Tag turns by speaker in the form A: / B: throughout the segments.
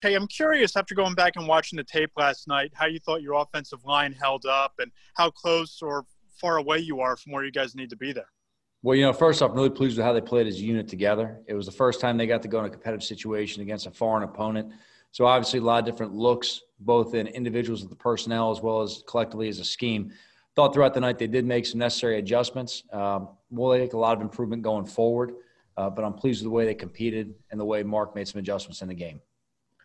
A: Hey, I'm curious after going back and watching the tape last night, how you thought your offensive line held up and how close or far away you are from where you guys need to be there.
B: Well, you know, first off, I'm really pleased with how they played as a unit together. It was the first time they got to go in a competitive situation against a foreign opponent. So obviously, a lot of different looks, both in individuals of the personnel as well as collectively as a scheme. Thought throughout the night they did make some necessary adjustments. Um, we'll make a lot of improvement going forward, uh, but I'm pleased with the way they competed and the way Mark made some adjustments in the game.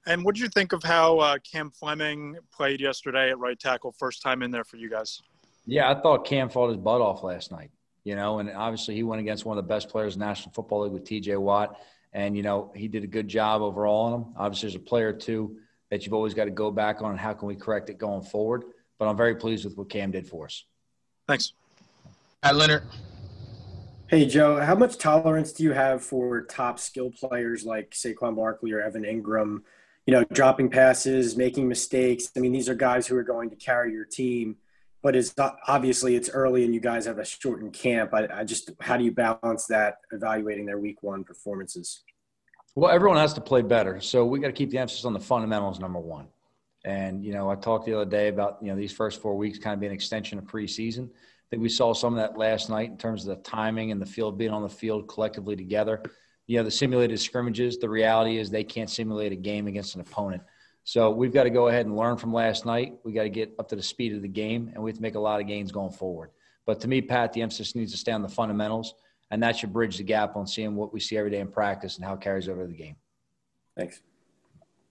A: And what did you think of how uh, Cam Fleming played yesterday at right tackle, first time in there for you guys?
B: Yeah, I thought Cam fought his butt off last night. You know, and obviously he went against one of the best players in the National Football League with T.J. Watt, and you know he did a good job overall on him. Obviously, there's a player too that you've always got to go back on, and how can we correct it going forward? But I'm very pleased with what Cam did for us.
A: Thanks.
C: Pat Leonard.
D: Hey, Joe, how much tolerance do you have for top skill players like Saquon Barkley or Evan Engram? You know, dropping passes, making mistakes. I mean, these are guys who are going to carry your team, but it's not, obviously it's early and you guys have a shortened camp. I, I just, how do you balance that evaluating their week one performances?
B: Well, everyone has to play better. So we got to keep the emphasis on the fundamentals, number one. And, you know, I talked the other day about, you know, these first four weeks kind of being an extension of preseason. I think we saw some of that last night in terms of the timing and the field being on the field collectively together you know the simulated scrimmages the reality is they can't simulate a game against an opponent. So we've got to go ahead and learn from last night. We got to get up to the speed of the game and we have to make a lot of gains going forward. But to me pat the emphasis needs to stay on the fundamentals and that should bridge the gap on seeing what we see every day in practice and how it carries over to the game.
D: Thanks.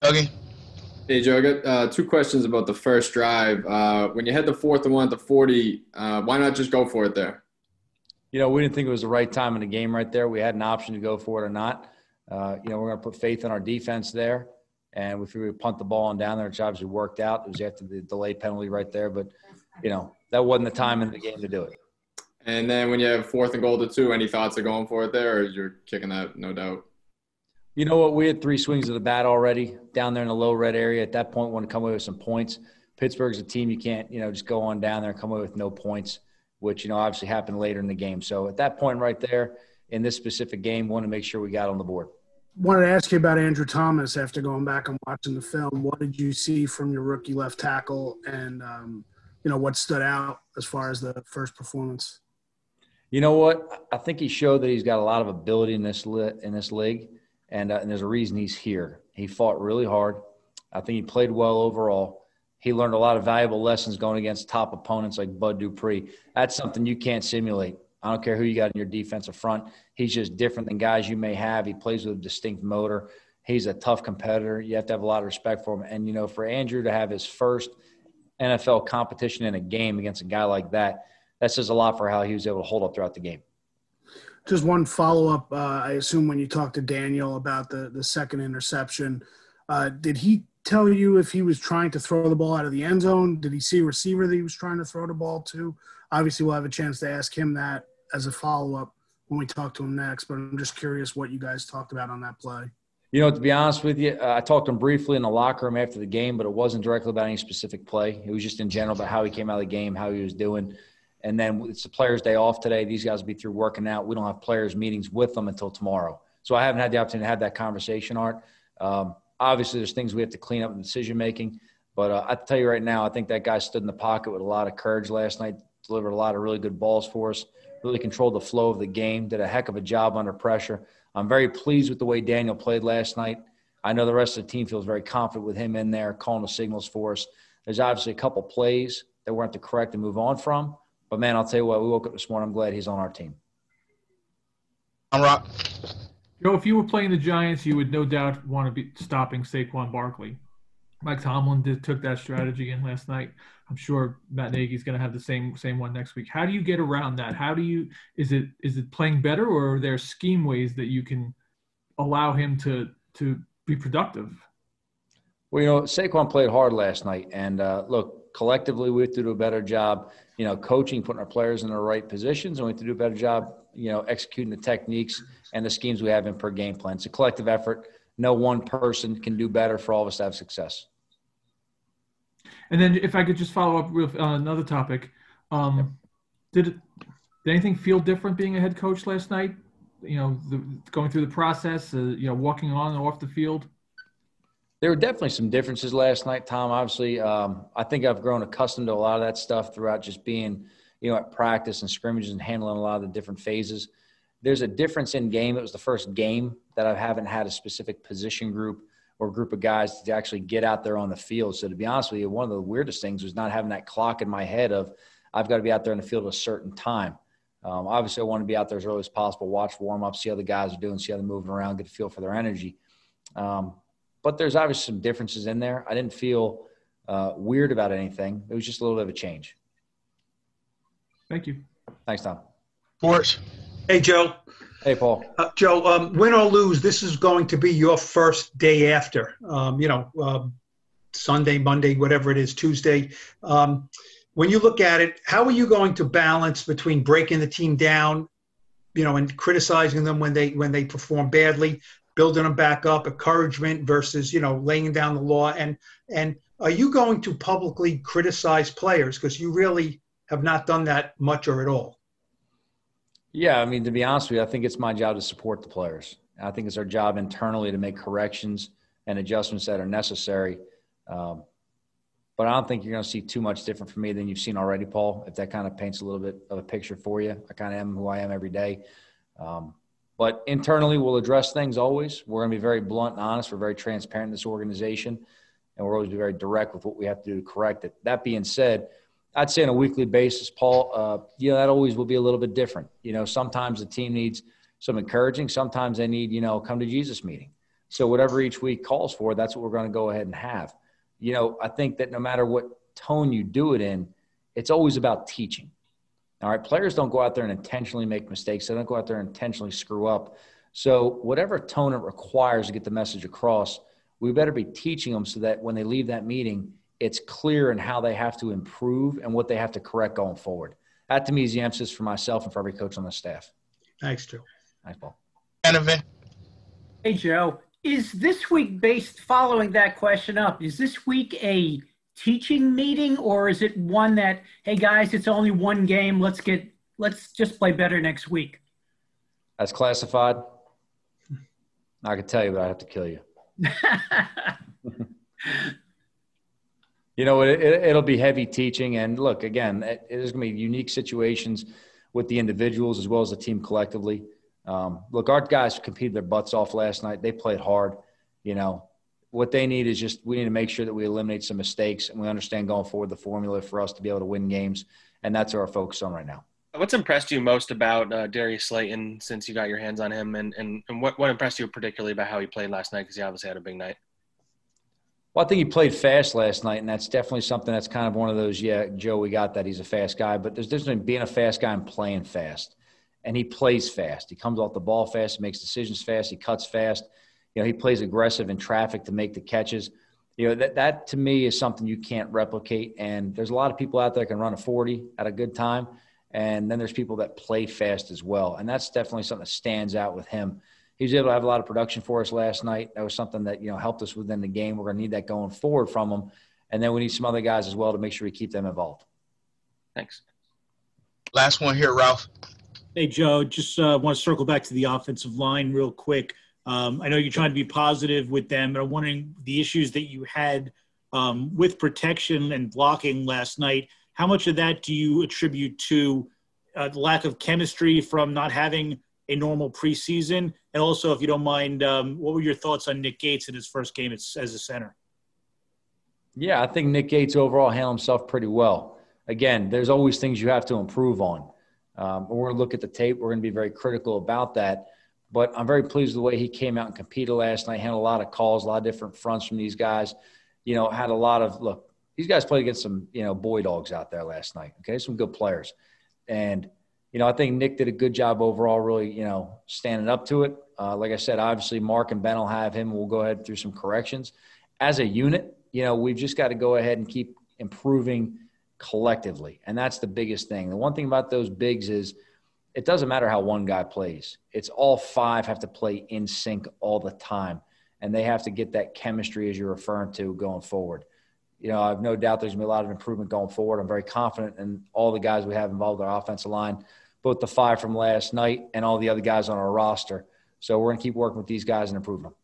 C: Okay
E: Hey Joe, I got uh, two questions about the first drive. Uh, when you had the fourth and one at the 40, uh, why not just go for it there?
B: You know, we didn't think it was the right time in the game right there. We had an option to go for it or not. Uh, you know, we're going to put faith in our defense there. And we figured we'd punt the ball on down there, which obviously worked out. It was after the delay penalty right there. But, you know, that wasn't the time in the game to do it.
E: And then when you have fourth and goal to two, any thoughts of going for it there, or you're kicking that, no doubt?
B: You know what? We had three swings of the bat already down there in the low red area. At that point, we want to come away with some points. Pittsburgh's a team you can't, you know, just go on down there and come away with no points which you know obviously happened later in the game. So at that point right there in this specific game, want to make sure we got on the board.
F: Wanted to ask you about Andrew Thomas after going back and watching the film. What did you see from your rookie left tackle, and um, you know what stood out as far as the first performance?
B: You know what? I think he showed that he's got a lot of ability in this li- in this league, and, uh, and there's a reason he's here. He fought really hard. I think he played well overall he learned a lot of valuable lessons going against top opponents like Bud Dupree. That's something you can't simulate. I don't care who you got in your defensive front. He's just different than guys you may have. He plays with a distinct motor. He's a tough competitor. You have to have a lot of respect for him. And, you know, for Andrew to have his first NFL competition in a game against a guy like that, that says a lot for how he was able to hold up throughout the game.
F: Just one follow up. Uh, I assume when you talked to Daniel about the, the second interception, uh, did he tell you if he was trying to throw the ball out of the end zone? Did he see a receiver that he was trying to throw the ball to? Obviously, we'll have a chance to ask him that as a follow up when we talk to him next. But I'm just curious what you guys talked about on that play.
B: You know, to be honest with you, uh, I talked to him briefly in the locker room after the game, but it wasn't directly about any specific play. It was just in general about how he came out of the game, how he was doing. And then it's the players' day off today. These guys will be through working out. We don't have players' meetings with them until tomorrow. So I haven't had the opportunity to have that conversation, Art. Um, obviously there's things we have to clean up in decision making. But uh, I tell you right now, I think that guy stood in the pocket with a lot of courage last night, delivered a lot of really good balls for us, really controlled the flow of the game, did a heck of a job under pressure. I'm very pleased with the way Daniel played last night. I know the rest of the team feels very confident with him in there, calling the signals for us. There's obviously a couple plays that we're going to correct and move on from. But man, I'll tell you what, we woke up this morning. I'm glad he's on our team.
C: Tom Rock.
G: Joe, if you were playing the Giants, you would no doubt want to be stopping Saquon Barkley. Mike Tomlin did, took that strategy in last night. I'm sure Matt Nagy's going to have the same same one next week. How do you get around that? How do you is it is it playing better or are there scheme ways that you can allow him to to be productive?
B: Well, you know, Saquon played hard last night, and uh, look, collectively we have to do a better job. You know, coaching, putting our players in the right positions, and we have to do a better job. You know, executing the techniques and the schemes we have in per game plan. It's a collective effort. No one person can do better for all of us to have success.
G: And then, if I could just follow up with uh, another topic, um, did it, did anything feel different being a head coach last night? You know, the, going through the process, uh, you know, walking on and off the field.
B: There were definitely some differences last night, Tom. Obviously, um, I think I've grown accustomed to a lot of that stuff throughout just being, you know, at practice and scrimmages and handling a lot of the different phases. There's a difference in game. It was the first game that I haven't had a specific position group or group of guys to actually get out there on the field. So to be honest with you, one of the weirdest things was not having that clock in my head of I've got to be out there in the field at a certain time. Um, obviously, I want to be out there as early as possible, watch warm up, see how the guys are doing, see how they're moving around, get a feel for their energy. Um, but there's obviously some differences in there. I didn't feel uh, weird about anything. It was just a little bit of a change.
G: Thank you.
B: Thanks, Tom.
C: Schwartz.
H: Hey, Joe.
B: Hey, Paul.
H: Uh, Joe, um, win or lose, this is going to be your first day after. Um, you know, um, Sunday, Monday, whatever it is, Tuesday. Um, when you look at it, how are you going to balance between breaking the team down, you know, and criticizing them when they when they perform badly, building them back up, encouragement versus you know laying down the law, and and are you going to publicly criticize players because you really have not done that much or at all?
B: Yeah, I mean, to be honest with you, I think it's my job to support the players. I think it's our job internally to make corrections and adjustments that are necessary. Um, but I don't think you're going to see too much different from me than you've seen already, Paul. If that kind of paints a little bit of a picture for you, I kind of am who I am every day. Um, but internally, we'll address things always. We're going to be very blunt and honest. We're very transparent in this organization, and we're always be very direct with what we have to do to correct it. That being said, I'd say on a weekly basis, Paul, uh, you know, that always will be a little bit different. You know, sometimes the team needs some encouraging. Sometimes they need, you know, come to Jesus meeting. So whatever each week calls for, that's what we're going to go ahead and have. You know, I think that no matter what tone you do it in, it's always about teaching. All right, players don't go out there and intentionally make mistakes. They don't go out there and intentionally screw up. So whatever tone it requires to get the message across, we better be teaching them so that when they leave that meeting, it's clear in how they have to improve and what they have to correct going forward. That to me is the emphasis for myself and for every coach on the staff.
H: Thanks, Joe.
B: Thanks, Paul.
C: Donovan.
I: Hey, Joe. Is this week based following that question up? Is this week a teaching meeting or is it one that, hey guys, it's only one game. Let's get let's just play better next week?
B: That's classified. I could tell you, but I have to kill you. you know, it, it, will be heavy teaching. And look, again, it, there's going to be unique situations with the individuals as well as the team collectively. Um, look, our guys competed their butts off last night. They played hard. You know, what they need is just we need to make sure that we eliminate some mistakes and we understand going forward the formula for us to be able to win games. And that's our focus on right now.
J: What's impressed you most about uh, Darius Slayton since you got your hands on him? And, and, and what, what impressed you particularly about how he played last night? Because he obviously had a big night.
B: Well, I think he played fast last night, and that's definitely something that's kind of one of those. Yeah, Joe, we got that. He's a fast guy, but there's difference between being a fast guy and playing fast. And he plays fast. He comes off the ball fast. He makes decisions fast. He cuts fast. You know, he plays aggressive in traffic to make the catches. You know, that that to me is something you can't replicate. And there's a lot of people out there that can run a 40 at a good time, and then there's people that play fast as well. And that's definitely something that stands out with him he was able to have a lot of production for us last night. That was something that you know helped us within the game. We're going to need that going forward from him, and then we need some other guys as well to make sure we keep them involved.
J: Thanks.
C: Last one here, Ralph.
K: Hey Joe, just uh, want to circle back to the offensive line real quick. Um, I know you're trying to be positive with them, but I'm wondering the issues that you had um, with protection and blocking last night. How much of that do you attribute to uh, lack of chemistry from not having a normal preseason? And also, if you don't mind, um, what were your thoughts on Nick Gates in his first game as, as a center?
B: Yeah, I think Nick Gates overall handled himself pretty well. Again, there's always things you have to improve on. Um, we're going to look at the tape. We're going to be very critical about that. But I'm very pleased with the way he came out and competed last night. Handled a lot of calls, a lot of different fronts from these guys. You know, had a lot of look. These guys played against some you know boy dogs out there last night. Okay, some good players, and you know, I think Nick did a good job overall, really, you know, standing up to it. Uh, like I said, obviously Mark and Ben will have him. We'll go ahead through some corrections. As a unit, you know, we've just got to go ahead and keep improving collectively. And that's the biggest thing. The one thing about those bigs is it doesn't matter how one guy plays. It's all five have to play in sync all the time. And they have to get that chemistry as you're referring to going forward you know, I have no doubt there's going to be a lot of improvement going forward. I'm very confident in all the guys we have involved in our offensive line both the five from last night and all the other guys on our roster. So we're going to keep working with these guys and improving them.